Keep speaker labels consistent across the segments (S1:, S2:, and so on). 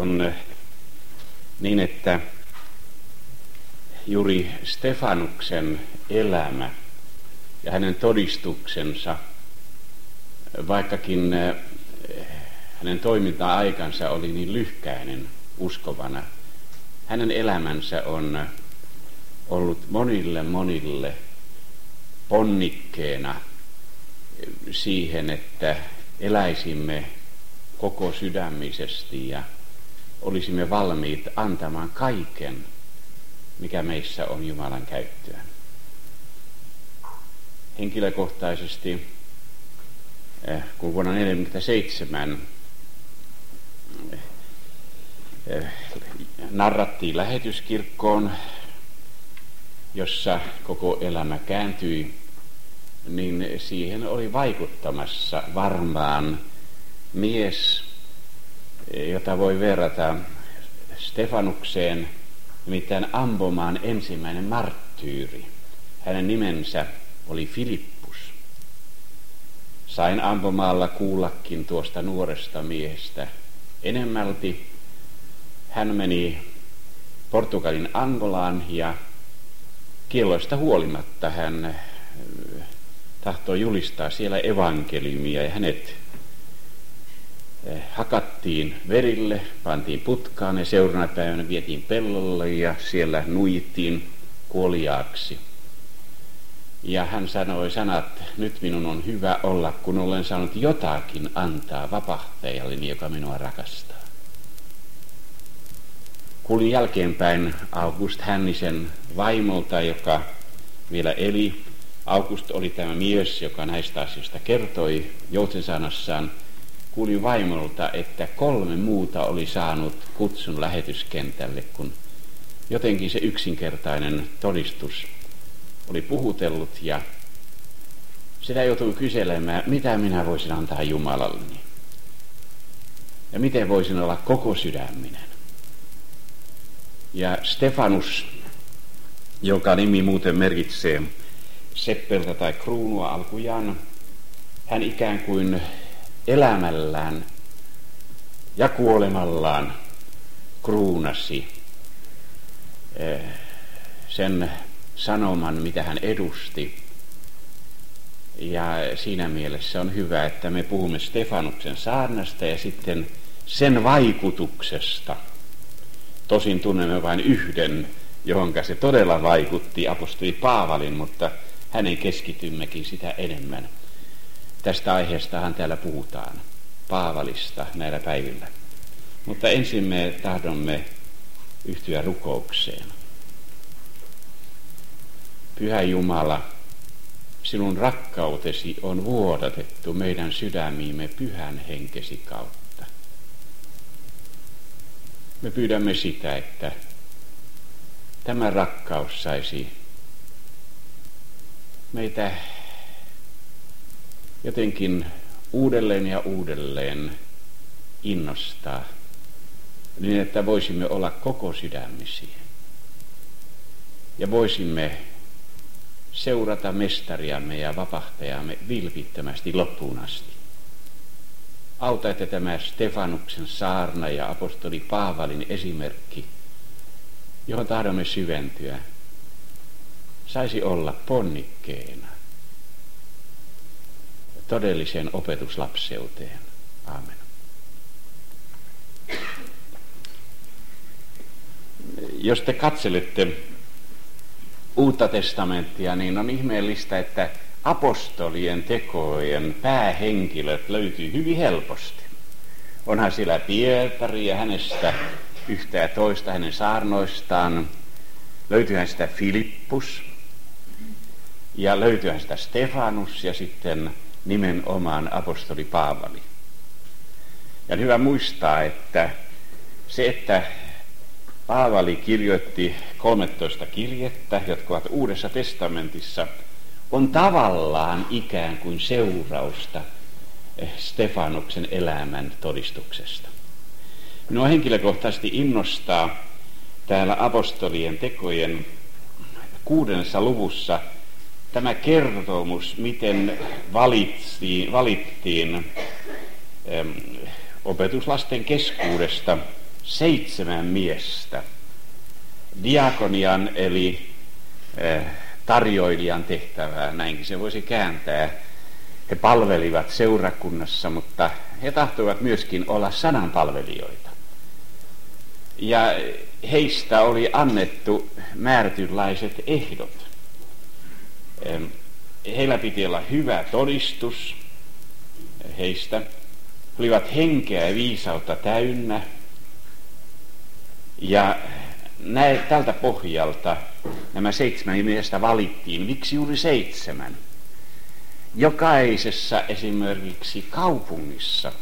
S1: on niin, että juuri Stefanuksen elämä ja hänen todistuksensa, vaikkakin hänen toiminta-aikansa oli niin lyhkäinen uskovana, hänen elämänsä on ollut monille monille ponnikkeena siihen, että eläisimme koko sydämisesti ja olisimme valmiit antamaan kaiken, mikä meissä on Jumalan käyttöön. Henkilökohtaisesti, eh, kun vuonna 1947 eh, narrattiin lähetyskirkkoon, jossa koko elämä kääntyi, niin siihen oli vaikuttamassa varmaan mies, jota voi verrata Stefanukseen, nimittäin Ambomaan ensimmäinen marttyyri. Hänen nimensä oli Filippus. Sain Ambomaalla kuullakin tuosta nuoresta miehestä enemmälti. Hän meni Portugalin Angolaan ja kielloista huolimatta hän äh, tahtoi julistaa siellä evankeliumia ja hänet hakattiin verille, pantiin putkaan ja seuraavana päivänä vietiin pellolle ja siellä nuijittiin kuoliaaksi. Ja hän sanoi sanat, nyt minun on hyvä olla, kun olen saanut jotakin antaa vapahtajalleni, joka minua rakastaa. Kuulin jälkeenpäin August Hännisen vaimolta, joka vielä eli. August oli tämä mies, joka näistä asioista kertoi joutsensanassaan. Kuulin vaimolta, että kolme muuta oli saanut kutsun lähetyskentälle, kun jotenkin se yksinkertainen todistus oli puhutellut ja sitä joutui kyselemään, mitä minä voisin antaa Jumalalleni. Ja miten voisin olla koko sydäminen. Ja Stefanus, joka nimi muuten merkitsee seppeltä tai kruunua alkujaan, hän ikään kuin elämällään ja kuolemallaan kruunasi eh, sen sanoman, mitä hän edusti. Ja siinä mielessä on hyvä, että me puhumme Stefanuksen saarnasta ja sitten sen vaikutuksesta – Tosin tunnemme vain yhden, johon se todella vaikutti, apostoli Paavalin, mutta hänen keskitymmekin sitä enemmän. Tästä aiheestahan täällä puhutaan, Paavalista näillä päivillä. Mutta ensin me tahdomme yhtyä rukoukseen. Pyhä Jumala, sinun rakkautesi on vuodatettu meidän sydämiimme pyhän henkesi kautta. Me pyydämme sitä, että tämä rakkaus saisi meitä jotenkin uudelleen ja uudelleen innostaa, niin että voisimme olla koko sydämisiä. Ja voisimme seurata mestariamme ja vapahtajamme vilpittömästi loppuun asti. Auta, että tämä Stefanuksen saarna ja apostoli Paavalin esimerkki, johon tahdomme syventyä, saisi olla ponnikkeena todelliseen opetuslapseuteen. Amen. Jos te katselette uutta testamenttia, niin on ihmeellistä, että apostolien tekojen päähenkilöt löytyy hyvin helposti. Onhan siellä Pietari ja hänestä yhtä ja toista hänen saarnoistaan. Löytyyhän sitä Filippus ja löytyyhän sitä Stefanus ja sitten nimenomaan apostoli Paavali. Ja on hyvä muistaa, että se, että Paavali kirjoitti 13 kirjettä, jotka ovat Uudessa testamentissa – on tavallaan ikään kuin seurausta eh, Stefanuksen elämän todistuksesta. Minua henkilökohtaisesti innostaa täällä apostolien tekojen kuudennessa luvussa tämä kertomus, miten valittiin, valittiin opetuslasten keskuudesta seitsemän miestä diakonian eli eh, tarjoilijan tehtävää, näinkin se voisi kääntää. He palvelivat seurakunnassa, mutta he tahtoivat myöskin olla sananpalvelijoita. Ja heistä oli annettu määrätynlaiset ehdot. Heillä piti olla hyvä todistus heistä. He olivat henkeä ja viisautta täynnä. Ja näin, tältä pohjalta nämä seitsemän miestä valittiin. Miksi juuri seitsemän? Jokaisessa esimerkiksi kaupungissa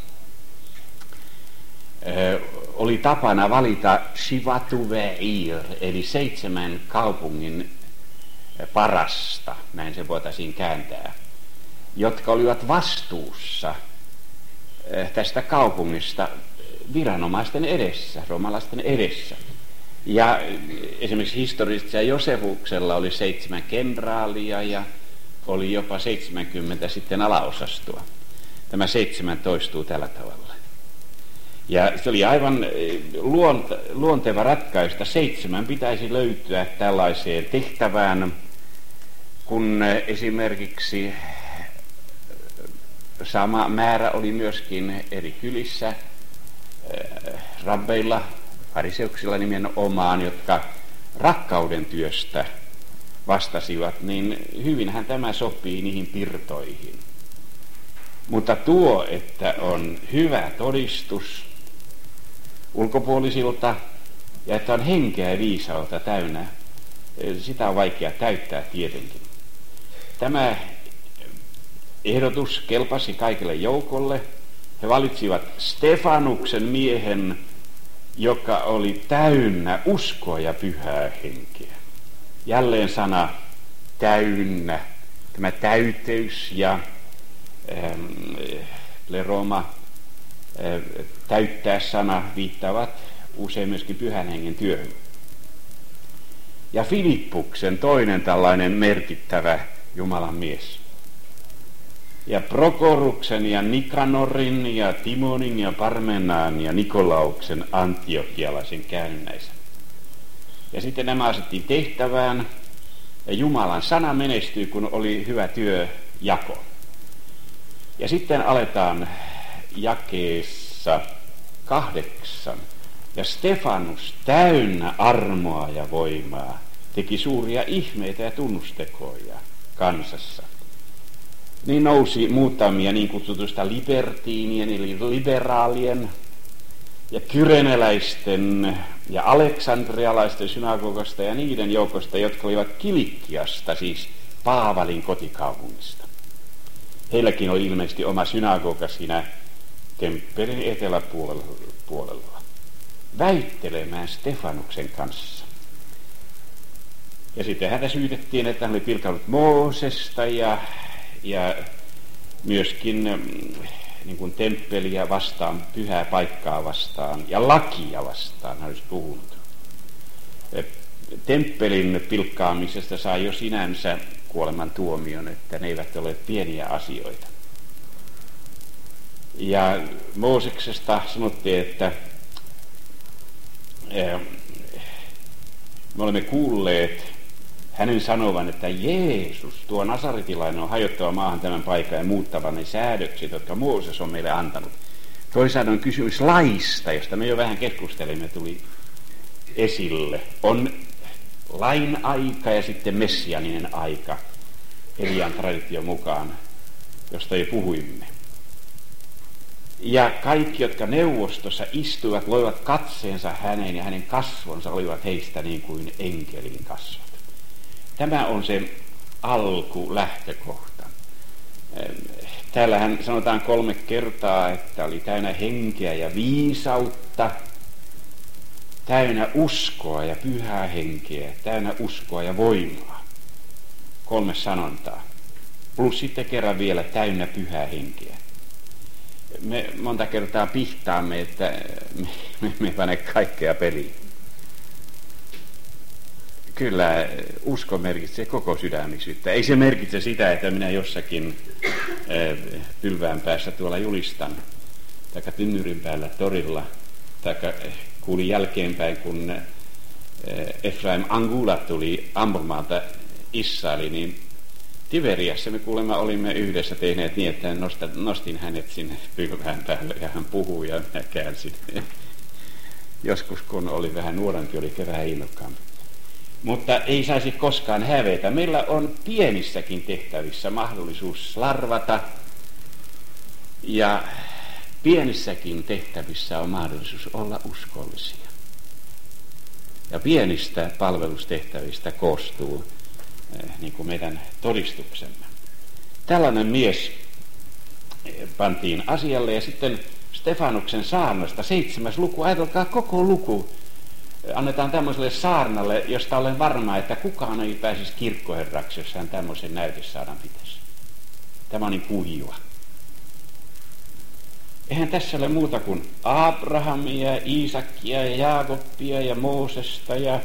S1: oli tapana valita Shivatuveir, eli seitsemän kaupungin parasta, näin se voitaisiin kääntää, jotka olivat vastuussa tästä kaupungista viranomaisten edessä, romalaisten edessä. Ja esimerkiksi historiassa Josefuksella oli seitsemän kenraalia ja oli jopa 70 sitten alaosastoa. Tämä seitsemän toistuu tällä tavalla. Ja se oli aivan eh, luonte, luonteva ratkaista. Seitsemän pitäisi löytyä tällaiseen tehtävään, kun eh, esimerkiksi eh, sama määrä oli myöskin eri kylissä rabbeilla, fariseuksilla nimenomaan, jotka rakkauden työstä vastasivat, niin hyvinhän tämä sopii niihin pirtoihin. Mutta tuo, että on hyvä todistus ulkopuolisilta ja että on henkeä ja viisautta täynnä, sitä on vaikea täyttää tietenkin. Tämä ehdotus kelpasi kaikille joukolle. He valitsivat Stefanuksen miehen, joka oli täynnä uskoa ja pyhää henkeä. Jälleen sana täynnä, tämä täyteys ja ähm, leroma, äh, täyttää sana viittaavat usein myöskin pyhän hengen työhön. Ja Filippuksen toinen tällainen merkittävä Jumalan mies. Ja Prokoruksen ja Nikanorin ja Timonin ja Parmenaan ja Nikolauksen antiokialaisen käynnäisen. Ja sitten nämä asettiin tehtävään ja Jumalan sana menestyy, kun oli hyvä työjako. Ja sitten aletaan jakeessa kahdeksan. Ja Stefanus täynnä armoa ja voimaa teki suuria ihmeitä ja tunnustekoja kansassa. Niin nousi muutamia niin kutsutusta libertiinien eli liberaalien ja kyreneläisten ja aleksandrialaisten synagogasta ja niiden joukosta, jotka olivat Kilikkiasta, siis Paavalin kotikaupungista. Heilläkin oli ilmeisesti oma synagoga siinä temppelin eteläpuolella väittelemään Stefanuksen kanssa. Ja sitten häntä syytettiin, että hän oli pilkannut Moosesta ja, ja myöskin mm, niin kuin temppeliä vastaan, pyhää paikkaa vastaan ja lakia vastaan hän olisi puhunut. Temppelin pilkkaamisesta saa jo sinänsä kuoleman tuomion, että ne eivät ole pieniä asioita. Ja Mooseksesta sanottiin, että me olemme kuulleet hänen sanovan, että Jeesus, tuo nasaritilainen, on hajottava maahan tämän paikan ja muuttava ne säädökset, jotka Mooses on meille antanut. Toisaalta on kysymys laista, josta me jo vähän keskustelimme, tuli esille. On lain aika ja sitten messianinen aika Elian tradition mukaan, josta jo puhuimme. Ja kaikki, jotka neuvostossa istuivat, loivat katseensa häneen ja hänen kasvonsa olivat heistä niin kuin enkelin kasvot. Tämä on se alku, lähtökohta. Täällähän sanotaan kolme kertaa, että oli täynnä henkeä ja viisautta, täynnä uskoa ja pyhää henkeä, täynnä uskoa ja voimaa. Kolme sanontaa. Plus sitten kerran vielä täynnä pyhää henkeä me monta kertaa pihtaamme, että me, me, me pane kaikkea peliin. Kyllä usko merkitsee koko sydämisyyttä. Ei se merkitse sitä, että minä jossakin pylvään päässä tuolla julistan, tai tynnyrin päällä torilla tai kuulin jälkeenpäin, kun Efraim Angula tuli ampumaalta Israeli, niin Tiveriassa me kuulemma olimme yhdessä tehneet niin, että nostin hänet sinne pylvään päälle ja hän puhui ja minä käänsin. Joskus kun oli vähän nuorempi, oli vähän innokkaampi. Mutta ei saisi koskaan hävetä. Meillä on pienissäkin tehtävissä mahdollisuus larvata ja pienissäkin tehtävissä on mahdollisuus olla uskollisia. Ja pienistä palvelustehtävistä koostuu eh, niin kuin meidän todistuksemme. Tällainen mies eh, pantiin asialle ja sitten Stefanuksen saarnasta, seitsemäs luku, ajatelkaa koko luku, annetaan tämmöiselle saarnalle, josta olen varma, että kukaan ei pääsisi kirkkoherraksi, jos hän tämmöisen näytessaaran pitäisi. Tämä on niin puhjua. Eihän tässä ole muuta kuin Abrahamia, Iisakia ja Jaakobia ja Moosesta, ja,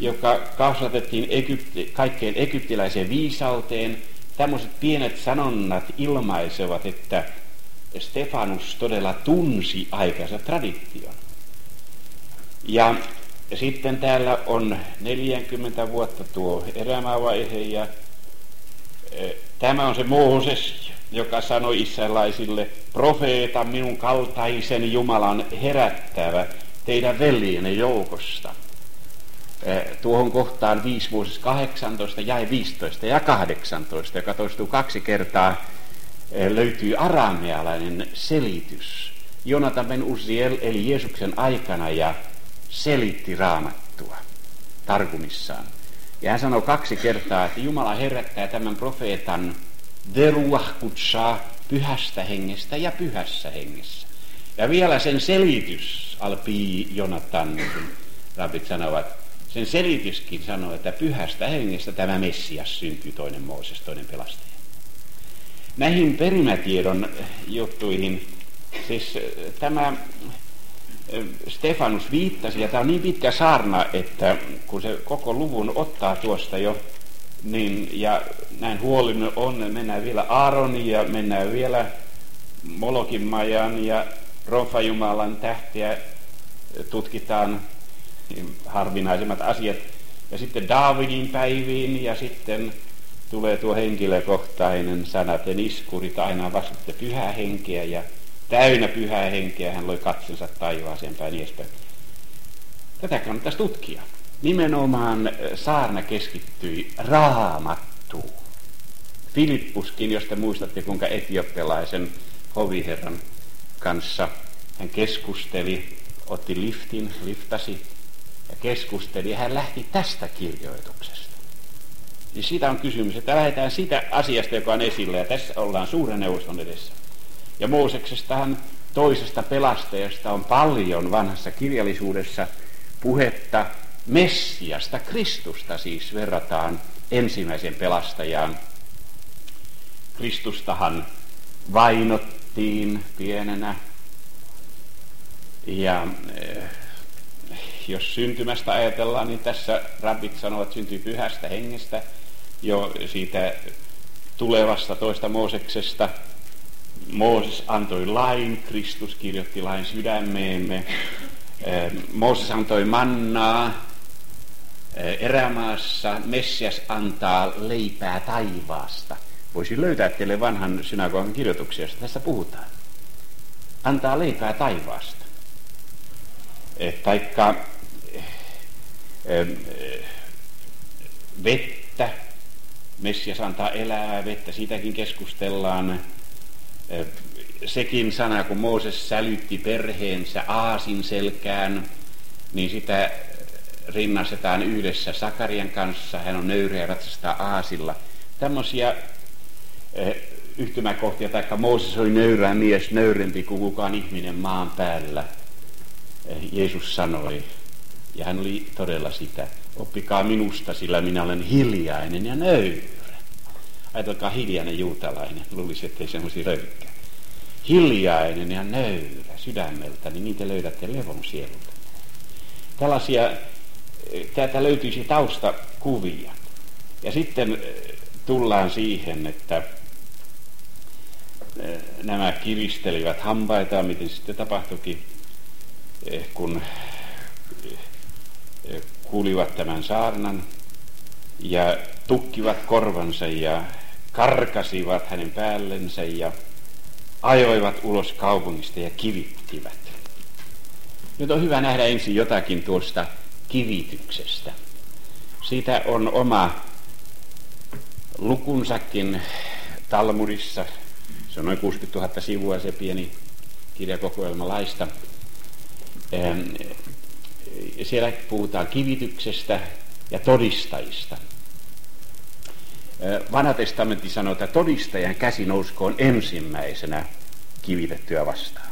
S1: joka kasvatettiin Egypti, kaikkeen egyptiläiseen viisauteen. Tämmöiset pienet sanonnat ilmaisevat, että Stefanus todella tunsi aikansa tradition. Ja sitten täällä on 40 vuotta tuo erämävaihe ja e, tämä on se Mooses, joka sanoi israelaisille, profeeta minun kaltaisen Jumalan herättävä teidän veljenne joukosta. E, tuohon kohtaan 5 vuosissa 18 ja 15 ja 18, joka toistuu kaksi kertaa, e, löytyy aramealainen selitys. Jonatan ben Uziel eli Jeesuksen aikana ja selitti raamattua tarkumissaan. Ja hän sanoi kaksi kertaa, että Jumala herättää tämän profeetan veruahkutsaa pyhästä hengestä ja pyhässä hengessä. Ja vielä sen selitys, alpii Jonatan, kuin rabbit sanovat, sen selityskin sanoo, että pyhästä hengestä tämä Messias syntyy toinen Mooses, toinen pelastaja. Näihin perimätiedon juttuihin, siis tämä Stefanus viittasi, ja tämä on niin pitkä saarna, että kun se koko luvun ottaa tuosta jo, niin, ja näin huolin on, mennään vielä Aaronin ja mennään vielä Molokin majan ja Rofa-Jumalan tähtiä tutkitaan niin harvinaisemmat asiat. Ja sitten Daavidin päiviin ja sitten tulee tuo henkilökohtainen sanaten iskurit aina vastatte pyhää henkeä ja täynnä pyhää henkeä, hän loi katsensa taivaaseen päin edespäin. Tätä kannattaisi tutkia. Nimenomaan saarna keskittyi raamattuun. Filippuskin, jos te muistatte, kuinka etiopialaisen hoviherran kanssa hän keskusteli, otti liftin, liftasi ja keskusteli hän lähti tästä kirjoituksesta. Ja siitä on kysymys, että lähdetään sitä asiasta, joka on esillä ja tässä ollaan suuren neuvoston edessä. Ja Mooseksestahan toisesta pelastajasta on paljon vanhassa kirjallisuudessa puhetta. Messiasta, Kristusta siis verrataan ensimmäisen pelastajaan. Kristustahan vainottiin pienenä. Ja eh, jos syntymästä ajatellaan, niin tässä rabbit sanovat, syntyy pyhästä hengestä jo siitä tulevasta toista Mooseksesta – Mooses antoi lain, Kristus kirjoitti lain sydämeemme. Mooses antoi mannaa erämaassa, Messias antaa leipää taivaasta. Voisi löytää teille vanhan synagogan kirjoituksia, josta tässä puhutaan. Antaa leipää taivaasta. Eh, taikka eh, vettä, Messias antaa elää vettä, siitäkin keskustellaan sekin sana, kun Mooses sälytti perheensä aasin selkään, niin sitä rinnastetaan yhdessä Sakarian kanssa. Hän on nöyreä ratsastaa aasilla. Tämmöisiä yhtymäkohtia, taikka Mooses oli nöyrä mies, nöyrempi kuin kukaan ihminen maan päällä. Jeesus sanoi, ja hän oli todella sitä, oppikaa minusta, sillä minä olen hiljainen ja nöyrä. Ajatelkaa hiljainen juutalainen, luulisi, ettei semmoisia löydykään. Hiljainen ja nöyrä sydämeltä, niin niitä löydätte levon sielulta. Tällaisia, täältä löytyisi taustakuvia. Ja sitten eh, tullaan siihen, että eh, nämä kiristelivät hampaitaan, miten sitten tapahtuikin. eh, kun eh, kuulivat tämän saarnan ja tukkivat korvansa ja karkasivat hänen päällensä ja ajoivat ulos kaupungista ja kivittivät. Nyt on hyvä nähdä ensin jotakin tuosta kivityksestä. Siitä on oma lukunsakin Talmudissa. Se on noin 60 000 sivua se pieni kirjakokoelma laista. Siellä puhutaan kivityksestä ja todistajista. Vanha testamentti sanoo, että todistajan käsi nouskoon ensimmäisenä kivitettyä vastaan.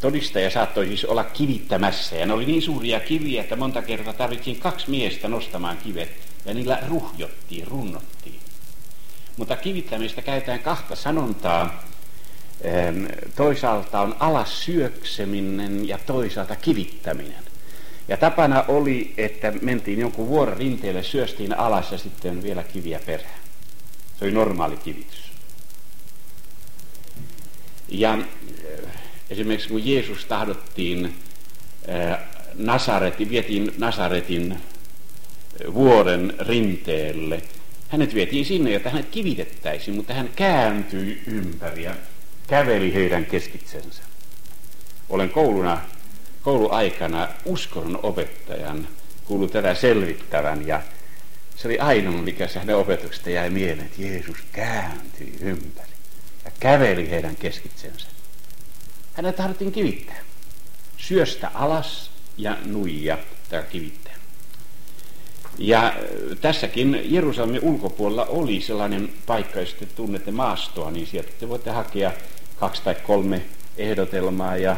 S1: Todistaja saattoi siis olla kivittämässä ja ne oli niin suuria kiviä, että monta kertaa tarvittiin kaksi miestä nostamaan kivet ja niillä ruhjottiin, runnottiin. Mutta kivittämistä käytetään kahta sanontaa. Toisaalta on alas syökseminen ja toisaalta kivittäminen. Ja tapana oli, että mentiin jonkun vuoren rinteelle, syöstiin alas ja sitten vielä kiviä perään. Se oli normaali kivitys. Ja esimerkiksi kun Jeesus tahdottiin Nasaretin, vietiin Nasaretin vuoren rinteelle, hänet vietiin sinne, että hänet kivitettäisiin, mutta hän kääntyi ympäri ja käveli heidän keskitsensä. Olen kouluna kouluaikana uskon opettajan kuullut tätä selvittävän ja se oli ainoa, mikä se hänen opetuksesta jäi mieleen, että Jeesus kääntyi ympäri ja käveli heidän keskitsensä. Hänet tahdottiin kivittää. Syöstä alas ja nuija tai kivittää. Ja äh, tässäkin Jerusalemin ulkopuolella oli sellainen paikka, jos te tunnette maastoa, niin sieltä te voitte hakea kaksi tai kolme ehdotelmaa ja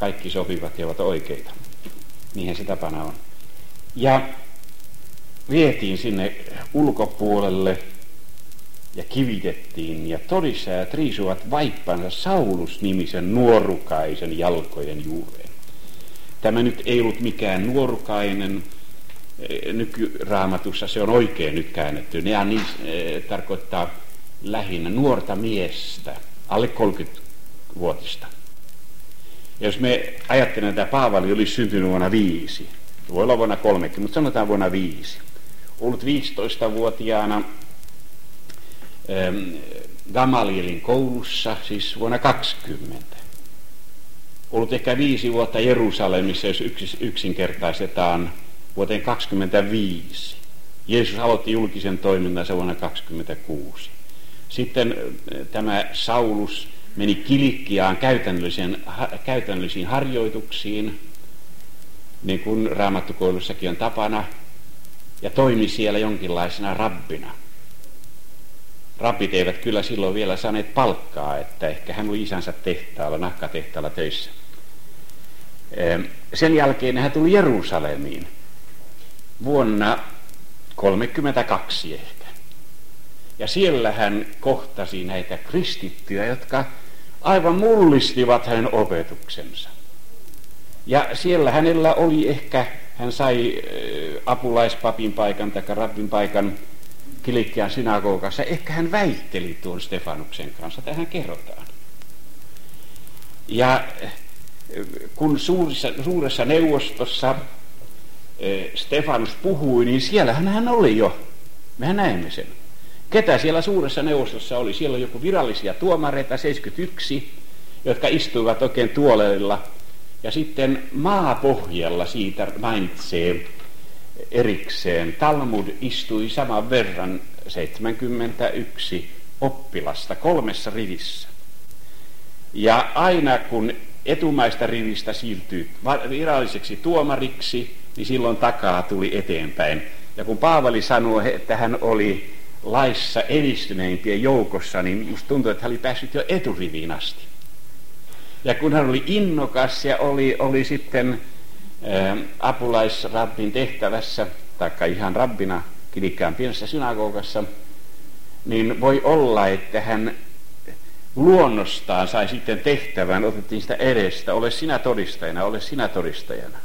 S1: kaikki sopivat ja ovat oikeita. Niinhän se tapana on. Ja vietiin sinne ulkopuolelle ja kivitettiin ja todistajat riisuvat vaippansa Saulus-nimisen nuorukaisen jalkojen juureen. Tämä nyt ei ollut mikään nuorukainen, eh, nykyraamatussa se on oikein nyt käännetty. Ne niin, e, tarkoittaa lähinnä nuorta miestä, alle 30-vuotista. Jos me ajattelemme, että Paavali olisi syntynyt vuonna viisi, voi olla vuonna 30, mutta sanotaan vuonna viisi. Ollut 15-vuotiaana ähm, Gamalielin koulussa, siis vuonna 20. Ollut ehkä viisi vuotta Jerusalemissa, jos yksinkertaistetaan vuoteen 25. Jeesus aloitti julkisen toimintansa vuonna 26. Sitten äh, tämä Saulus meni Kilikkiaan käytännöllisiin harjoituksiin, niin kuin raamattukoulussakin on tapana, ja toimi siellä jonkinlaisena rabbina. Rabbit eivät kyllä silloin vielä saaneet palkkaa, että ehkä hän oli isänsä tehtaalla, nahkatehtaalla töissä. Sen jälkeen hän tuli Jerusalemiin vuonna 32 ehkä. Ja siellä hän kohtasi näitä kristittyjä, jotka aivan mullistivat hänen opetuksensa. Ja siellä hänellä oli ehkä, hän sai apulaispapin paikan tai rabbin paikan Kilikkian synagogassa. Ehkä hän väitteli tuon Stefanuksen kanssa, tähän kerrotaan. Ja kun suurissa, suuressa neuvostossa Stefanus puhui, niin siellähän hän oli jo. Mehän näemme sen. Ketä siellä suuressa neuvostossa oli? Siellä oli joku virallisia tuomareita, 71, jotka istuivat oikein tuoleilla. Ja sitten maapohjalla siitä mainitsee erikseen. Talmud istui saman verran 71 oppilasta kolmessa rivissä. Ja aina kun etumaista rivistä siirtyi viralliseksi tuomariksi, niin silloin takaa tuli eteenpäin. Ja kun Paavali sanoi, että hän oli laissa edistyneimpien joukossa, niin musta tuntui, että hän oli päässyt jo eturiviin asti. Ja kun hän oli innokas ja oli, oli sitten ä, apulaisrabbin tehtävässä, taikka ihan rabbina Kilikkään pienessä synagogassa, niin voi olla, että hän luonnostaan sai sitten tehtävän, otettiin sitä edestä, ole sinä todistajana, ole sinä todistajana.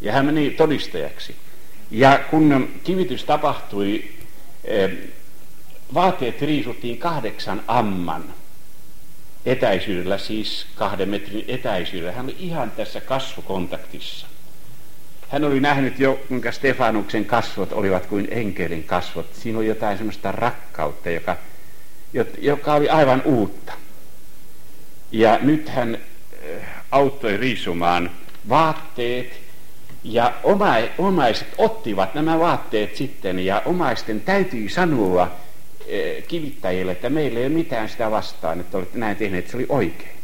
S1: Ja hän meni todistajaksi. Ja kun kivitys tapahtui, vaatteet riisuttiin kahdeksan amman etäisyydellä, siis kahden metrin etäisyydellä. Hän oli ihan tässä kasvokontaktissa. Hän oli nähnyt jo, kuinka Stefanuksen kasvot olivat kuin enkelin kasvot. Siinä oli jotain semmoista rakkautta, joka, joka oli aivan uutta. Ja nyt hän äh, auttoi riisumaan vaatteet ja oma, omaiset ottivat nämä vaatteet sitten ja omaisten täytyy sanoa äh, kivittäjille, että meillä ei ole mitään sitä vastaan, että olette näin tehneet, että se oli oikein.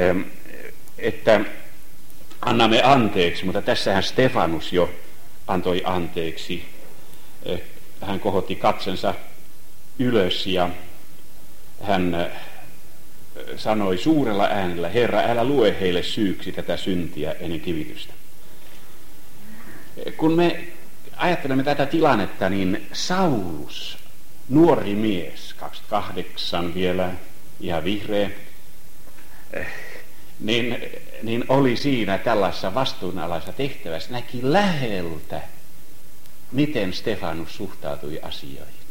S1: Ähm, että annamme anteeksi, mutta tässähän Stefanus jo antoi anteeksi. Äh, hän kohotti katsensa ylös ja hän sanoi suurella äänellä, Herra, älä lue heille syyksi tätä syntiä ennen kivitystä. Kun me ajattelemme tätä tilannetta, niin Saulus, nuori mies, 28 vielä, ihan vihreä, niin, niin oli siinä tällaisessa vastuunalaisessa tehtävässä, näki läheltä, miten Stefanus suhtautui asioihin.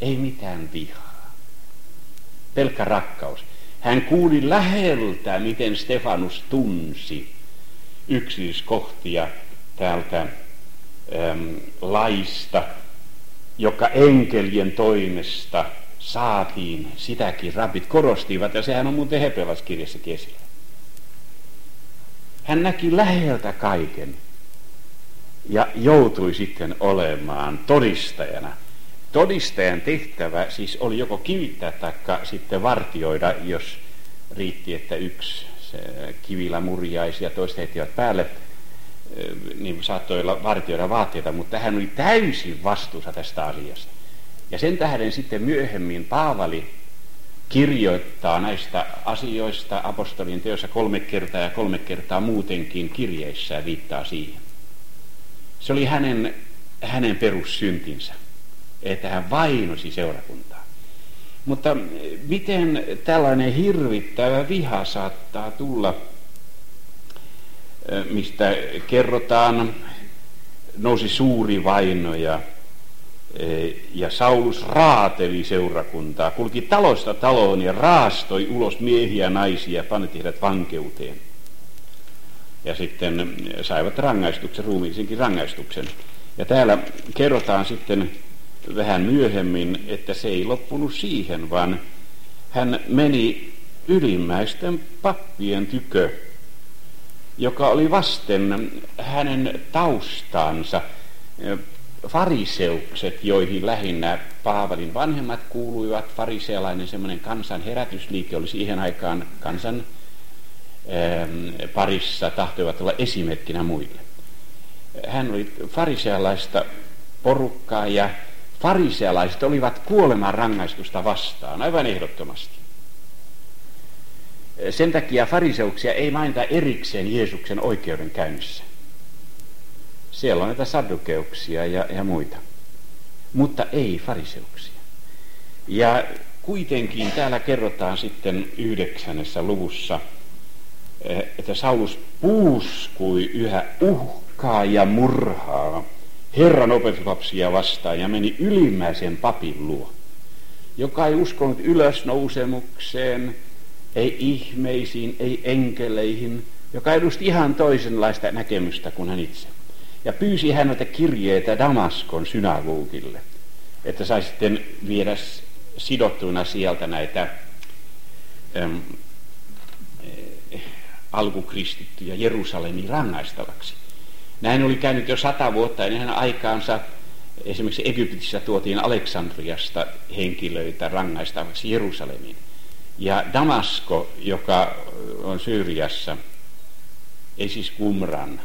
S1: Ei mitään vihaa, pelkkä rakkaus. Hän kuuli läheltä, miten Stefanus tunsi yksityiskohtia täältä äm, laista, joka enkelien toimesta saatiin, sitäkin rabit korostivat, ja sehän on muuten hebrealaiskirjassa esillä. Hän näki läheltä kaiken ja joutui sitten olemaan todistajana Todistajan tehtävä siis oli joko kivittää tai sitten vartioida, jos riitti, että yksi kivillä murjaisi ja toiset heittivät päälle, niin saattoi olla vartioida vaatteita, mutta hän oli täysin vastuussa tästä asiasta. Ja sen tähden sitten myöhemmin Paavali kirjoittaa näistä asioista apostolien teossa kolme kertaa ja kolme kertaa muutenkin kirjeissä viittaa siihen. Se oli hänen, hänen perussyntinsä että hän vainosi seurakuntaa. Mutta miten tällainen hirvittävä viha saattaa tulla, mistä kerrotaan, nousi suuri vaino ja, ja Saulus raateli seurakuntaa, kulki talosta taloon ja raastoi ulos miehiä ja naisia, panetti heidät vankeuteen. Ja sitten saivat rangaistuksen, ruumiisinkin rangaistuksen. Ja täällä kerrotaan sitten vähän myöhemmin, että se ei loppunut siihen, vaan hän meni ylimmäisten pappien tykö, joka oli vasten hänen taustansa fariseukset, joihin lähinnä Paavalin vanhemmat kuuluivat. Farisealainen semmoinen kansan herätysliike oli siihen aikaan kansan parissa, tahtoivat olla esimerkkinä muille. Hän oli farisealaista porukkaa ja farisealaiset olivat kuoleman rangaistusta vastaan, aivan ehdottomasti. Sen takia fariseuksia ei mainita erikseen Jeesuksen oikeudenkäynnissä. Siellä on näitä saddukeuksia ja, ja muita, mutta ei fariseuksia. Ja kuitenkin täällä kerrotaan sitten yhdeksännessä luvussa, eh, että Saulus puuskui yhä uhkaa ja murhaa Herran opetuslapsia vastaan ja meni ylimmäisen papin luo, joka ei uskonut ylösnousemukseen, ei ihmeisiin, ei enkeleihin, joka edusti ihan toisenlaista näkemystä kuin hän itse. Ja pyysi häneltä kirjeitä Damaskon synagogille, että sai sitten viedä sidottuina sieltä näitä äm, alkukristittyjä Jerusalemin rangaistavaksi. Näin oli käynyt jo sata vuotta ennen aikaansa. Esimerkiksi Egyptissä tuotiin Aleksandriasta henkilöitä rangaistavaksi Jerusalemiin. Ja Damasko, joka on Syyriassa, ei siis Kumran,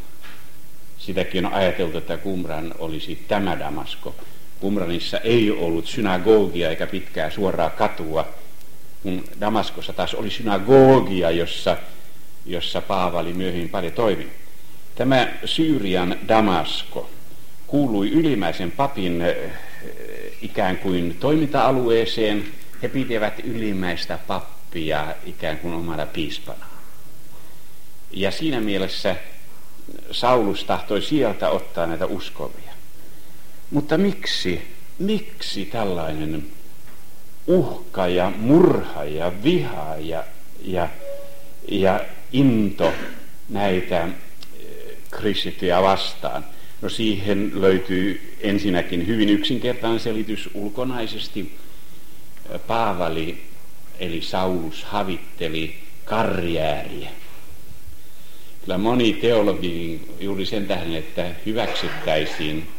S1: sitäkin on ajateltu, että Kumran olisi tämä Damasko. Kumranissa ei ollut synagogia eikä pitkää suoraa katua, kun Damaskossa taas oli synagogia, jossa, jossa Paavali myöhemmin paljon toimi. Tämä Syyrian Damasko kuului ylimmäisen papin eh, ikään kuin toiminta-alueeseen. He pitivät ylimmäistä pappia ikään kuin omana piispana. Ja siinä mielessä Saulus tahtoi sieltä ottaa näitä uskovia. Mutta miksi, miksi tällainen uhka ja murha ja viha ja, ja, ja into näitä kristittyjä vastaan. No siihen löytyy ensinnäkin hyvin yksinkertainen selitys ulkonaisesti. Paavali eli Saulus havitteli karjääriä. Kyllä moni teologi juuri sen tähden, että hyväksyttäisiin,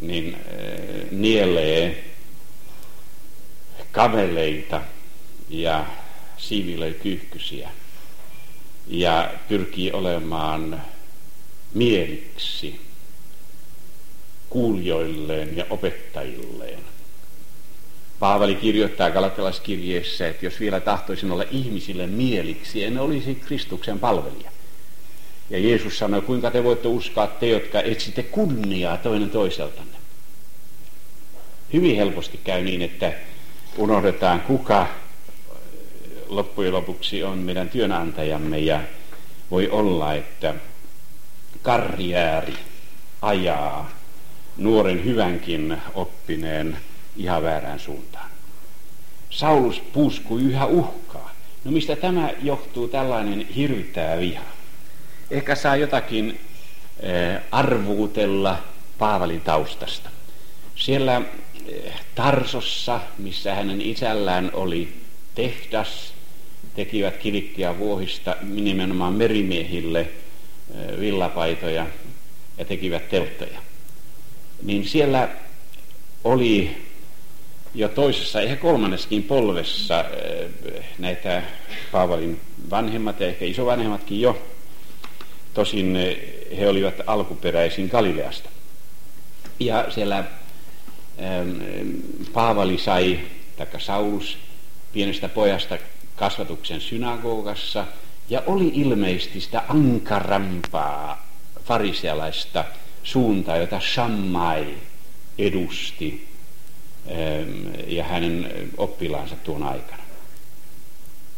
S1: niin äh, nielee kaveleita ja siivilöi kyyhkysiä ja pyrkii olemaan mieliksi kuulijoilleen ja opettajilleen. Paavali kirjoittaa galattalaiskirjeessä, että jos vielä tahtoisin olla ihmisille mieliksi, en olisi Kristuksen palvelija. Ja Jeesus sanoi, kuinka te voitte uskoa te, jotka etsitte kunniaa toinen toiseltanne. Hyvin helposti käy niin, että unohdetaan, kuka loppujen lopuksi on meidän työnantajamme ja voi olla, että karjääri ajaa nuoren hyvänkin oppineen ihan väärään suuntaan. Saulus puuskui yhä uhkaa. No mistä tämä johtuu tällainen hirvittävä viha? Ehkä saa jotakin eh, arvuutella Paavalin taustasta. Siellä eh, Tarsossa, missä hänen isällään oli tehdas, tekivät kilikkiä vuohista nimenomaan merimiehille eh, villapaitoja ja tekivät telttoja. Niin siellä oli jo toisessa, ehkä kolmanneskin polvessa näitä Paavalin vanhemmat ja ehkä isovanhemmatkin jo. Tosin he olivat alkuperäisin Galileasta. Ja siellä Paavali sai, taikka Saulus, pienestä pojasta kasvatuksen synagogassa ja oli ilmeisesti sitä ankarampaa farisealaista suuntaa, jota Shammai edusti ja hänen oppilaansa tuon aikana.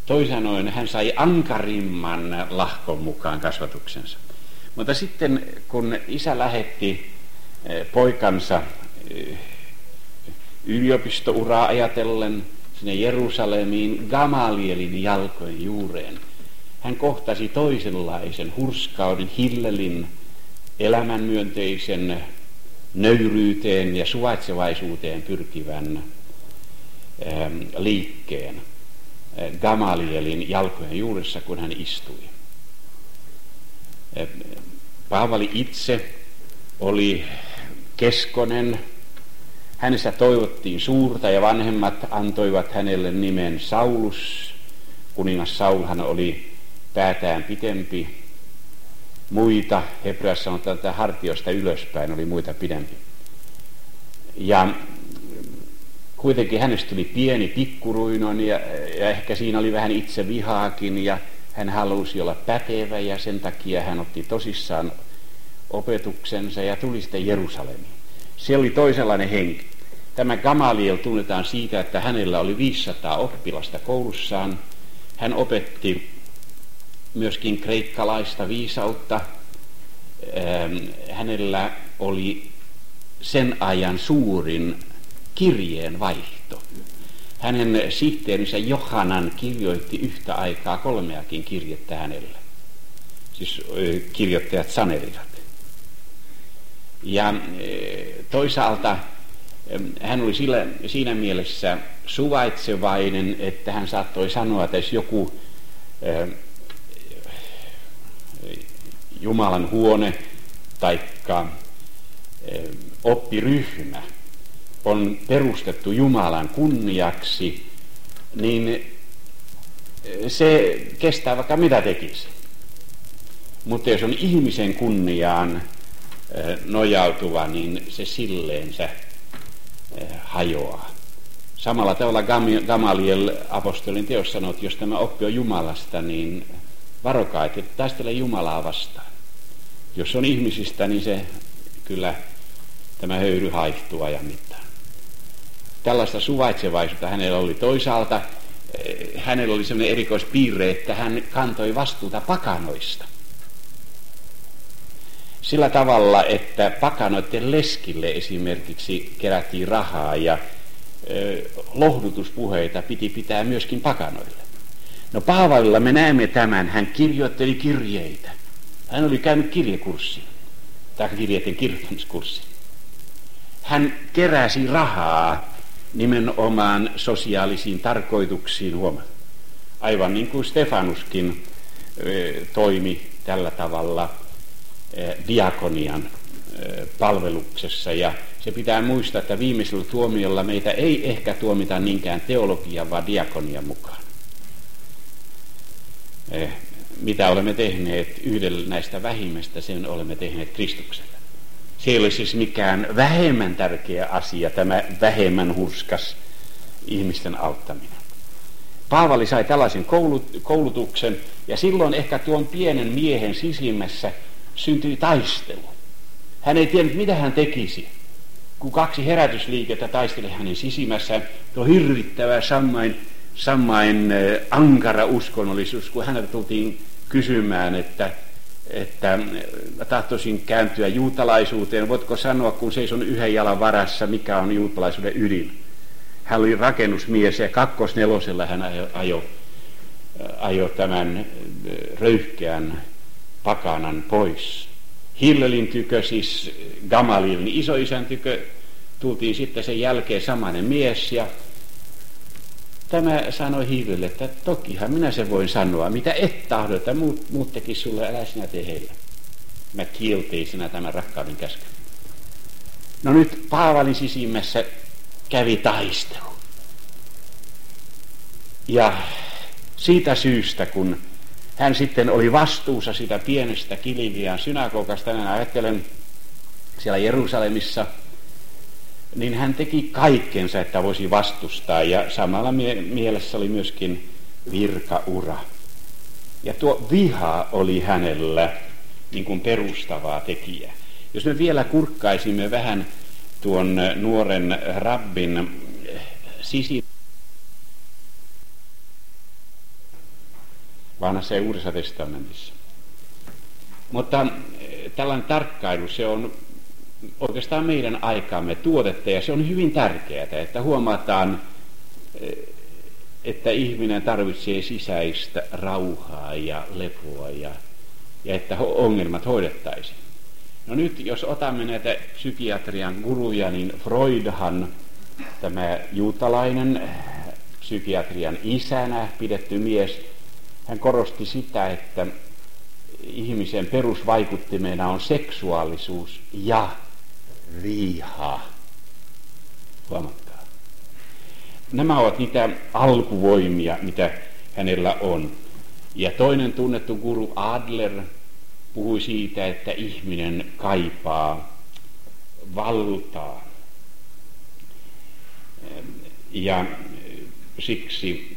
S1: Toisin sanoen hän sai ankarimman lahkon mukaan kasvatuksensa. Mutta sitten kun isä lähetti eh, poikansa eh, yliopistouraa ajatellen sinne Jerusalemiin Gamalielin jalkojen juureen, hän kohtasi toisenlaisen hurskauden, hillelin, elämänmyönteisen nöyryyteen ja suvaitsevaisuuteen pyrkivän ähm, liikkeen äh, Gamalielin jalkojen juuressa, kun hän istui. Äh, Paavali itse oli keskonen. Hänessä toivottiin suurta ja vanhemmat antoivat hänelle nimen Saulus. Kuningas Saulhan oli päätään pitempi muita, hebreassa sanotaan, että hartiosta ylöspäin oli muita pidempi. Ja kuitenkin hänestä tuli pieni pikkuruinon ja, ja ehkä siinä oli vähän itse vihaakin ja hän halusi olla pätevä ja sen takia hän otti tosissaan opetuksensa ja tuli sitten Jerusalemiin. Se oli toisenlainen henki. Tämä Gamaliel tunnetaan siitä, että hänellä oli 500 oppilasta koulussaan. Hän opetti myöskin kreikkalaista viisautta. Ähm, hänellä oli sen ajan suurin kirjeenvaihto. Hänen sihteerinsä Johanan kirjoitti yhtä aikaa kolmeakin kirjettä hänelle. Siis kirjoittajat sanelivat. Ja toisaalta hän oli sillä, siinä mielessä suvaitsevainen, että hän saattoi sanoa, että jos joku Jumalan huone taikka oppiryhmä on perustettu Jumalan kunniaksi, niin se kestää vaikka mitä tekisi. Mutta jos on ihmisen kunniaan nojautuva, niin se silleensä hajoaa. Samalla tavalla Gamaliel apostolin teos sanoo, että jos tämä oppi on Jumalasta, niin varokaa, että taistele Jumalaa vastaan. Jos on ihmisistä, niin se kyllä tämä höyry haihtuu ajan mittaan. Tällaista suvaitsevaisuutta hänellä oli toisaalta. Eh, hänellä oli sellainen erikoispiirre, että hän kantoi vastuuta pakanoista. Sillä tavalla, että pakanoiden leskille esimerkiksi kerättiin rahaa ja lohdutuspuheita piti pitää myöskin pakanoille. No Paavalilla me näemme tämän, hän kirjoitteli kirjeitä. Hän oli käynyt kirjekurssin, tai kirjeiden kirjoittamiskurssin. Hän keräsi rahaa nimenomaan sosiaalisiin tarkoituksiin, huomaa. Aivan niin kuin Stefanuskin toimi tällä tavalla diakonian palveluksessa. Ja se pitää muistaa, että viimeisellä tuomiolla meitä ei ehkä tuomita niinkään teologian, vaan diakonian mukaan. Mitä olemme tehneet yhdellä näistä vähimmästä, sen olemme tehneet Kristukselle. Se ei ole siis mikään vähemmän tärkeä asia, tämä vähemmän hurskas ihmisten auttaminen. Paavali sai tällaisen koulutuksen ja silloin ehkä tuon pienen miehen sisimmässä syntyi taistelu. Hän ei tiennyt, mitä hän tekisi, kun kaksi herätysliikettä taisteli hänen sisimmässään. Tuo hirvittävä sammain, sammain ankara uskonnollisuus, kun häneltä tultiin kysymään, että, että tahtoisin kääntyä juutalaisuuteen. Voitko sanoa, kun seison yhden jalan varassa, mikä on juutalaisuuden ydin? Hän oli rakennusmies ja kakkosnelosella hän ajoi ajo, ajo tämän röyhkeän pakanan pois. Hillelin tykö, siis Gamalilin isoisän tykö, tultiin sitten sen jälkeen samainen mies ja tämä sanoi Hillelle, että tokihan minä sen voin sanoa, mitä et tahdo, että muut, muut tekis sulle, älä sinä tee heille. Mä kielteisenä tämän rakkauden käskyn. No nyt Paavalin sisimmässä kävi taistelu. Ja siitä syystä, kun hän sitten oli vastuussa sitä pienestä Kilivian synagogasta, tänään ajattelen siellä Jerusalemissa, niin hän teki kaikkensa, että voisi vastustaa ja samalla mie- mielessä oli myöskin virkaura. Ja tuo viha oli hänellä niin kuin perustavaa tekijää. Jos me vielä kurkkaisimme vähän tuon nuoren rabbin sisi vanhassa ja uudessa testamentissa. Mutta eh, tällainen tarkkailu, se on oikeastaan meidän aikaamme tuotetta ja se on hyvin tärkeää, että huomataan, eh, että ihminen tarvitsee sisäistä rauhaa ja lepoa ja, ja että ongelmat hoidettaisiin. No nyt jos otamme näitä psykiatrian guruja, niin Freudhan, tämä juutalainen eh, psykiatrian isänä pidetty mies, hän korosti sitä, että ihmisen perusvaikuttimena on seksuaalisuus ja viha. Huomatkaa. Nämä ovat niitä alkuvoimia, mitä hänellä on. Ja toinen tunnettu guru Adler puhui siitä, että ihminen kaipaa valtaa. Ja siksi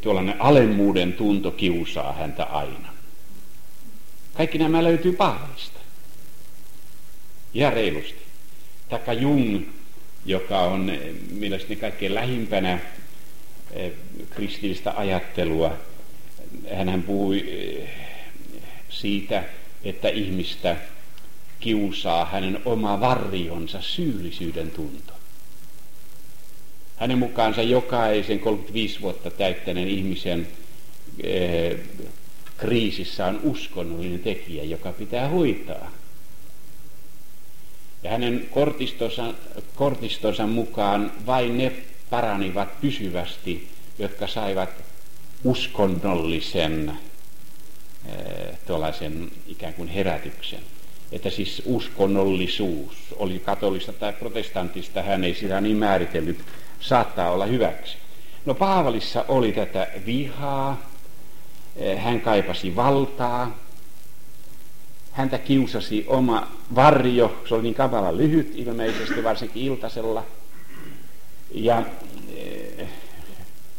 S1: tuollainen alemmuuden tunto kiusaa häntä aina. Kaikki nämä löytyy Paavalista. Ja reilusti. Taikka Jung, joka on mielestäni kaikkein lähimpänä eh, kristillistä ajattelua. Hän puhui eh, siitä, että ihmistä kiusaa hänen oma varjonsa syyllisyyden tunto. Hänen mukaansa jokaisen 35 vuotta täyttäneen ihmisen eh, kriisissä on uskonnollinen tekijä, joka pitää hoitaa. Ja hänen kortistonsa, kortistonsa mukaan vain ne paranivat pysyvästi, jotka saivat uskonnollisen eh, tuollaisen ikään kuin herätyksen. Että siis uskonnollisuus, oli katolista tai protestantista, hän ei sitä niin määritellyt, saattaa olla hyväksi. No Paavalissa oli tätä vihaa, eh, hän kaipasi valtaa, häntä kiusasi oma varjo, se oli niin kamala lyhyt ilmeisesti, varsinkin iltasella. Ja e,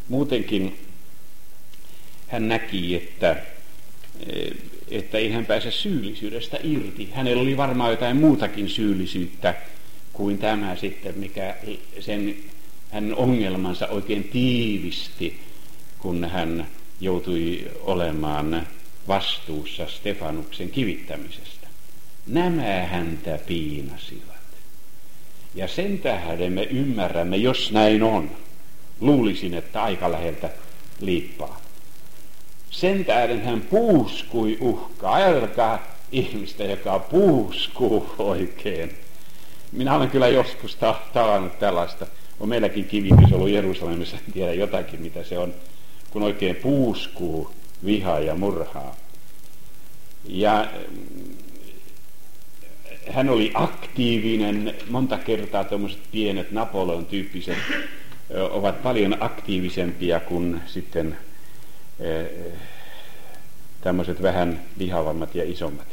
S1: muutenkin hän näki, että, e, että ei hän pääse syyllisyydestä irti. Hänellä oli varmaan jotain muutakin syyllisyyttä kuin tämä sitten, mikä sen hän ongelmansa oikein tiivisti, kun hän joutui olemaan vastuussa Stefanuksen kivittämisestä. Nämä häntä piinasivat. Ja sen tähden me ymmärrämme, jos näin on. Luulisin, että aika läheltä liippaa. Sen tähden hän puuskui uhkaa. Ajatelkaa ihmistä, joka puuskuu oikein. Minä olen kyllä joskus tavannut tällaista. On meilläkin kivitys ollut Jerusalemissa, en tiedä jotakin mitä se on, kun oikein puuskuu vihaa ja murhaa. Ja mm, hän oli aktiivinen, monta kertaa tuommoiset pienet Napoleon tyyppiset ovat paljon aktiivisempia kuin sitten tämmöiset vähän vihavammat ja isommat.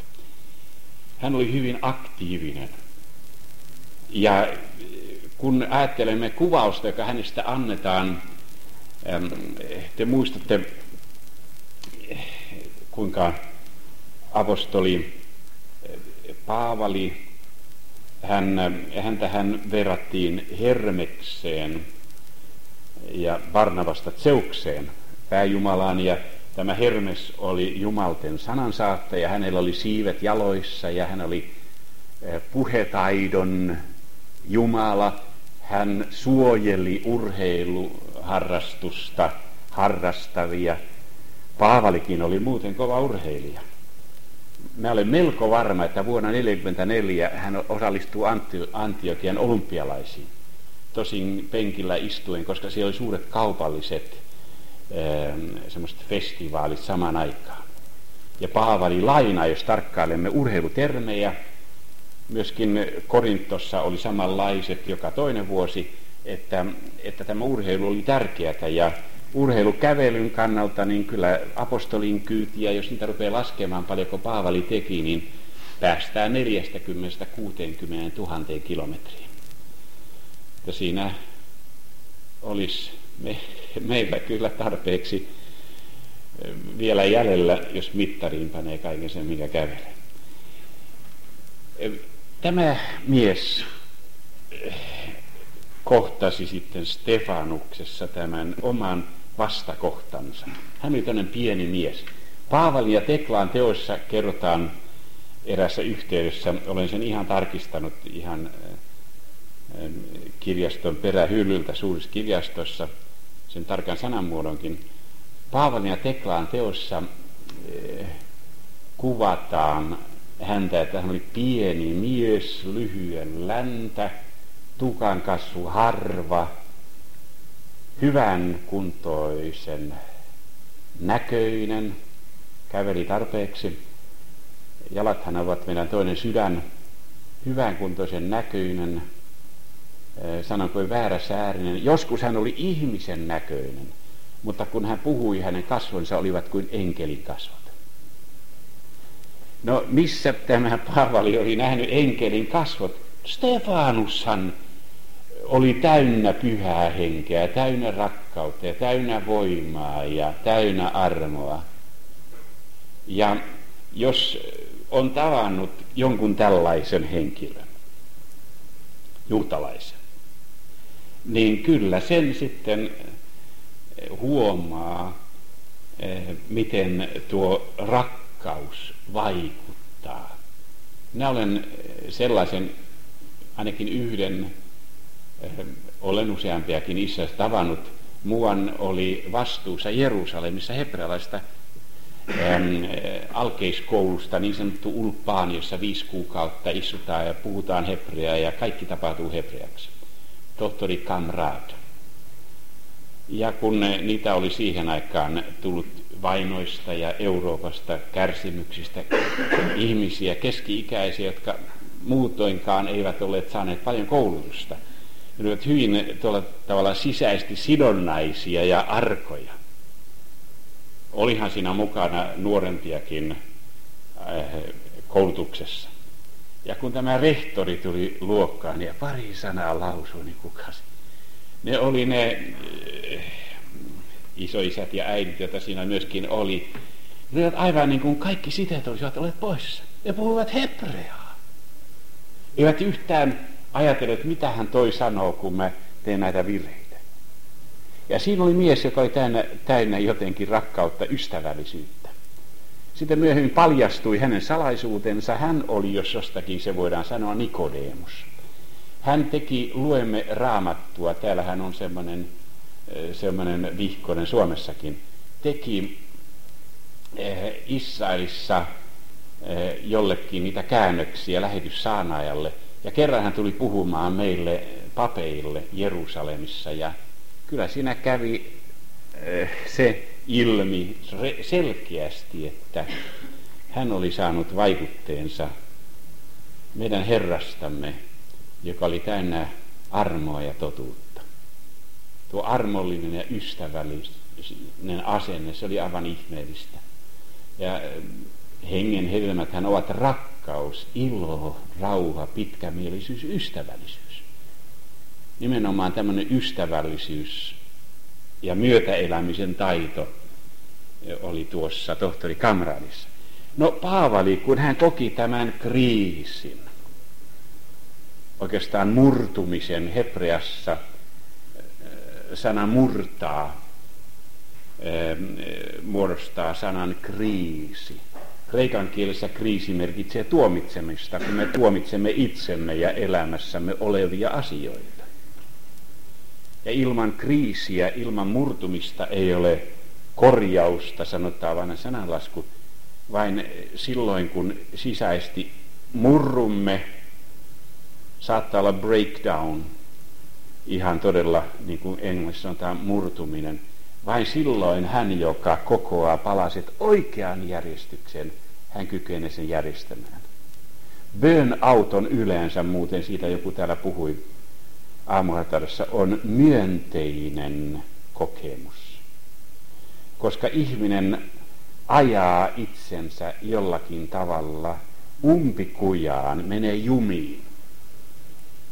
S1: Hän oli hyvin aktiivinen. Ja kun ajattelemme kuvausta, joka hänestä annetaan, te muistatte, kuinka apostoli Paavali, hän, häntä hän verrattiin Hermekseen ja Barnabasta Zeukseen, pääjumalaan, ja tämä Hermes oli Jumalten sanansaattaja, hänellä oli siivet jaloissa ja hän oli puhetaidon Jumala, hän suojeli urheiluharrastusta harrastavia. Paavalikin oli muuten kova urheilija. Mä olen melko varma, että vuonna 1944 hän osallistuu Antiokian olympialaisiin. Tosin penkillä istuen, koska siellä oli suuret kaupalliset semmoiset festivaalit samaan aikaan. Ja Paavali laina, jos tarkkailemme urheilutermejä, myöskin Korintossa oli samanlaiset joka toinen vuosi, että, että tämä urheilu oli tärkeää ja urheilukävelyn kannalta niin kyllä apostolin kyytiä, jos niitä rupeaa laskemaan paljonko Paavali teki, niin päästään 40-60 000 kilometriin. Ja siinä olisi me, meillä kyllä tarpeeksi vielä jäljellä, jos mittariin panee kaiken sen, mikä kävelee. Tämä mies eh, kohtasi sitten Stefanuksessa tämän oman vastakohtansa. Hän oli tämmöinen pieni mies. Paavalin ja Teklaan teoissa kerrotaan erässä yhteydessä, olen sen ihan tarkistanut ihan eh, kirjaston perähyllyltä suurissa kirjastossa, sen tarkan sanamuodonkin. Paavalin ja Teklaan teossa eh, kuvataan häntä, että hän oli pieni mies, lyhyen läntä, tukan kasvu harva, hyvän kuntoisen näköinen, käveli tarpeeksi. Jalathan ovat meidän toinen sydän, hyvän kuntoisen näköinen, eh, sanonko väärä säärinen. Joskus hän oli ihmisen näköinen, mutta kun hän puhui, hänen kasvonsa olivat kuin enkelin kasvot. No missä tämä Paavali oli nähnyt enkelin kasvot? Stefanushan oli täynnä pyhää henkeä, täynnä rakkautta ja täynnä voimaa ja täynnä armoa. Ja jos on tavannut jonkun tällaisen henkilön, juutalaisen, niin kyllä sen sitten huomaa, eh, miten tuo rakkaus vaikuttaa. Minä olen sellaisen, ainakin yhden olen useampiakin issä tavannut. Muuan oli vastuussa Jerusalemissa hebrealaista ähm, alkeiskoulusta, niin sanottu ulpaan, jossa viisi kuukautta istutaan ja puhutaan hebreaa ja kaikki tapahtuu hebreaksi. Tohtori Kamrad. Ja kun niitä oli siihen aikaan tullut vainoista ja Euroopasta kärsimyksistä ihmisiä, keski-ikäisiä, jotka muutoinkaan eivät olleet saaneet paljon koulutusta – ne olivat hyvin tuolla tavalla sisäisesti sidonnaisia ja arkoja. Olihan siinä mukana nuorempiakin äh, koulutuksessa. Ja kun tämä rehtori tuli luokkaan niin ja pari sanaa lausui, niin kukas. Ne oli ne äh, isoisät ja äidit, joita siinä myöskin oli. Ne olivat aivan niin kuin kaikki siteet olisivat olleet poissa. Ne puhuvat hebreaa. Eivät yhtään ajatellen, että mitä hän toi sanoo, kun mä teen näitä virheitä. Ja siinä oli mies, joka oli täynnä, täynnä jotenkin rakkautta, ystävällisyyttä. Sitten myöhemmin paljastui hänen salaisuutensa. Hän oli, jos jostakin se voidaan sanoa, Nikodemus. Hän teki, luemme raamattua, täällähän on semmoinen, semmoinen vihkonen Suomessakin, teki Israelissa jollekin niitä käännöksiä lähetyssaanaajalle. Ja kerran hän tuli puhumaan meille papeille Jerusalemissa ja kyllä siinä kävi se ilmi selkeästi, että hän oli saanut vaikutteensa meidän Herrastamme, joka oli täynnä armoa ja totuutta. Tuo armollinen ja ystävällinen asenne, se oli aivan ihmeellistä. Ja hengen hedelmäthän ovat rakkaus, ilo, rauha, pitkämielisyys, ystävällisyys. Nimenomaan tämmöinen ystävällisyys ja myötäelämisen taito oli tuossa tohtori Kamradissa. No Paavali, kun hän koki tämän kriisin, oikeastaan murtumisen hebreassa, sana murtaa, muodostaa sanan kriisi. Kreikan kielessä kriisi merkitsee tuomitsemista, kun me tuomitsemme itsemme ja elämässämme olevia asioita. Ja ilman kriisiä, ilman murtumista ei ole korjausta, sanotaan vanha sananlasku, vain silloin kun sisäisesti murrumme, saattaa olla breakdown, ihan todella niin kuin englannissa sanotaan murtuminen, vain silloin hän, joka kokoaa palaset oikean järjestyksen, hän kykenee sen järjestämään. Burnout on yleensä muuten, siitä joku täällä puhui aamuhatarassa, on myönteinen kokemus. Koska ihminen ajaa itsensä jollakin tavalla umpikujaan, menee jumiin.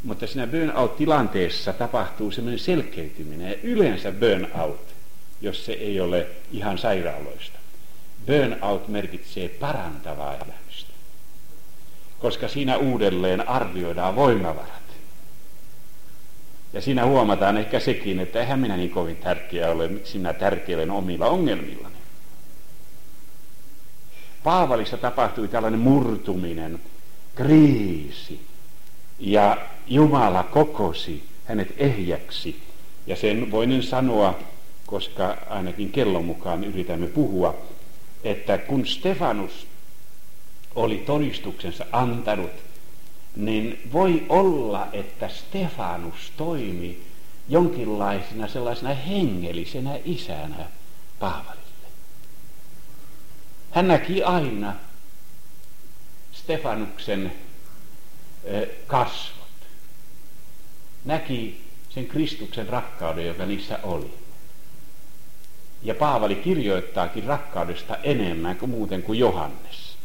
S1: Mutta siinä burnout-tilanteessa tapahtuu semmoinen selkeytyminen ja yleensä burnout, jos se ei ole ihan sairaaloista. Burnout merkitsee parantavaa elämistä, koska siinä uudelleen arvioidaan voimavarat. Ja siinä huomataan ehkä sekin, että eihän minä niin kovin tärkeä ole, miksi minä tärkeilen omilla ongelmillani. Paavalissa tapahtui tällainen murtuminen, kriisi, ja Jumala kokosi hänet ehjäksi. Ja sen voinen sanoa, koska ainakin kellon mukaan yritämme puhua, että kun Stefanus oli todistuksensa antanut, niin voi olla, että Stefanus toimi jonkinlaisena sellaisena hengellisenä isänä Paavalille. Hän näki aina Stefanuksen kasvot. Näki sen Kristuksen rakkauden, joka niissä oli. Ja Paavali kirjoittaakin rakkaudesta enemmän kuin muuten kuin Johannes.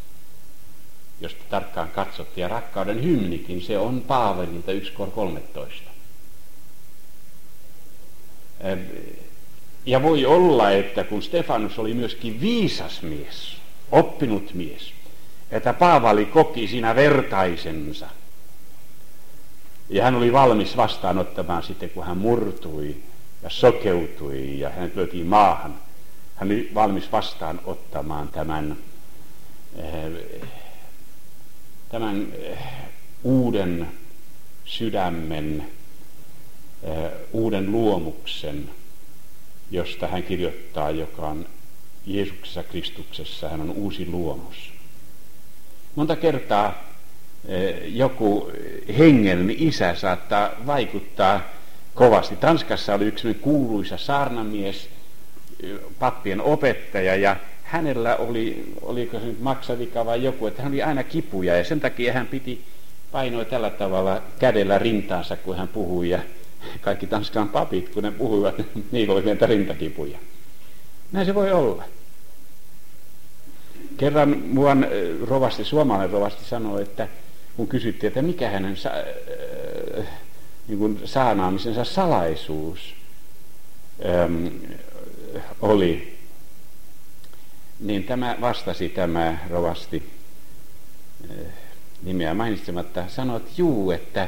S1: Jos te tarkkaan katsotte, ja rakkauden hymnikin, se on Paavalilta 1.13. Ja voi olla, että kun Stefanus oli myöskin viisas mies, oppinut mies, että Paavali koki siinä vertaisensa. Ja hän oli valmis vastaanottamaan sitten, kun hän murtui ja sokeutui ja hän lyötiin maahan. Hän oli valmis vastaanottamaan tämän, eh, tämän eh, uuden sydämen, eh, uuden luomuksen, josta hän kirjoittaa, joka on Jeesuksessa Kristuksessa, hän on uusi luomus. Monta kertaa joku hengellinen isä saattaa vaikuttaa kovasti. Tanskassa oli yksi kuuluisa saarnamies, pappien opettaja, ja hänellä oli, oliko se nyt maksavika vai joku, että hän oli aina kipuja, ja sen takia hän piti painoa tällä tavalla kädellä rintaansa, kun hän puhui, ja kaikki Tanskan papit, kun ne puhuivat, niillä oli näitä rintakipuja. Näin se voi olla. Kerran muun rovasti, suomalainen rovasti sanoi, että kun kysyttiin, että mikä hänen niin kuin saanaamisensa salaisuus ähm, oli, niin tämä vastasi tämä rovasti äh, nimeä mainitsematta, sanoi, että juu, että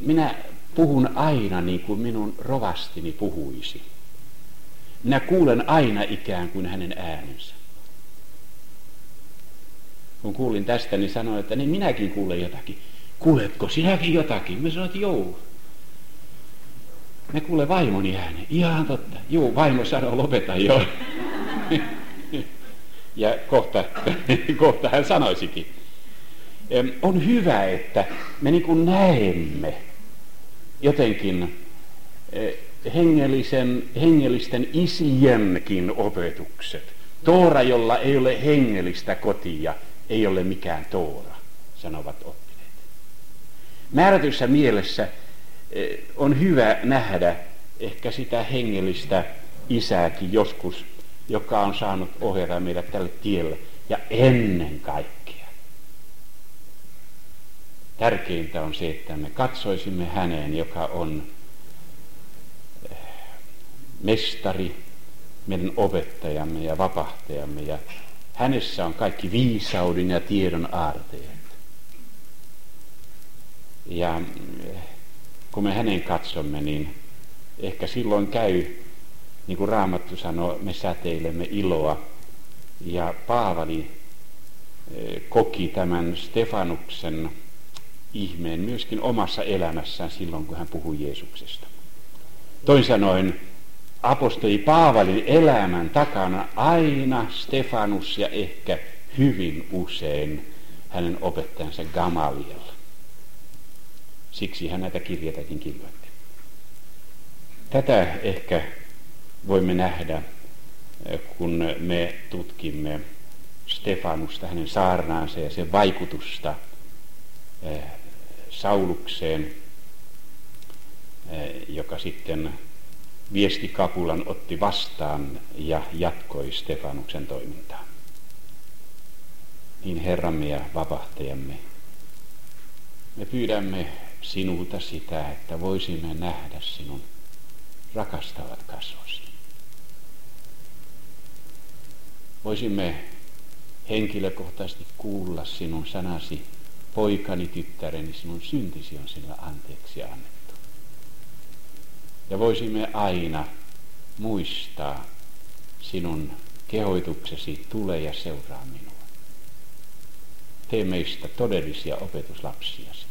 S1: minä puhun aina niin kuin minun rovastini puhuisi. Minä kuulen aina ikään kuin hänen äänensä. Kun kuulin tästä, niin sanoin, että niin minäkin kuulen jotakin. Kuuletko sinäkin jotakin? Me sanoin, että joo. Me kuule vaimoni ääni. Ihan totta. Joo, vaimo sanoo, lopeta jo. ja kohta, kohta hän sanoisikin. On hyvä, että me niin kuin näemme jotenkin e, hengellisen, hengellisten isienkin opetukset. Toora, jolla ei ole hengellistä kotia, ei ole mikään toora, sanovat oppineet. Määrätyssä mielessä e, on hyvä nähdä ehkä sitä hengellistä isääkin joskus, joka on saanut ohjata meidät tälle tielle. Ja ennen kaikkea. Tärkeintä on se, että me katsoisimme häneen, joka on mestari, meidän opettajamme ja vapahtajamme ja hänessä on kaikki viisauden ja tiedon aarteet. Ja kun me hänen katsomme, niin ehkä silloin käy, niin kuin Raamattu sanoo, me säteilemme iloa. Ja Paavali eh, koki tämän Stefanuksen ihmeen myöskin omassa elämässään silloin, kun hän puhui Jeesuksesta. Toin sanoen, apostoli Paavalin elämän takana aina Stefanus ja ehkä hyvin usein hänen opettajansa Gamaliel. Siksi hän näitä kirjatakin kirjoitti. Tätä ehkä voimme nähdä, kun me tutkimme Stefanusta, hänen saarnaansa ja sen vaikutusta eh, Saulukseen, eh, joka sitten viestikapulan otti vastaan ja jatkoi Stefanuksen toimintaa. Niin Herramme ja vapahtajamme, me pyydämme sinulta sitä, että voisimme nähdä sinun rakastavat kasvosi. Voisimme henkilökohtaisesti kuulla sinun sanasi, poikani, tyttäreni, sinun syntisi on sinulle anteeksi annettu. Ja voisimme aina muistaa sinun kehoituksesi, tule ja seuraa minua. Tee meistä todellisia opetuslapsiasi.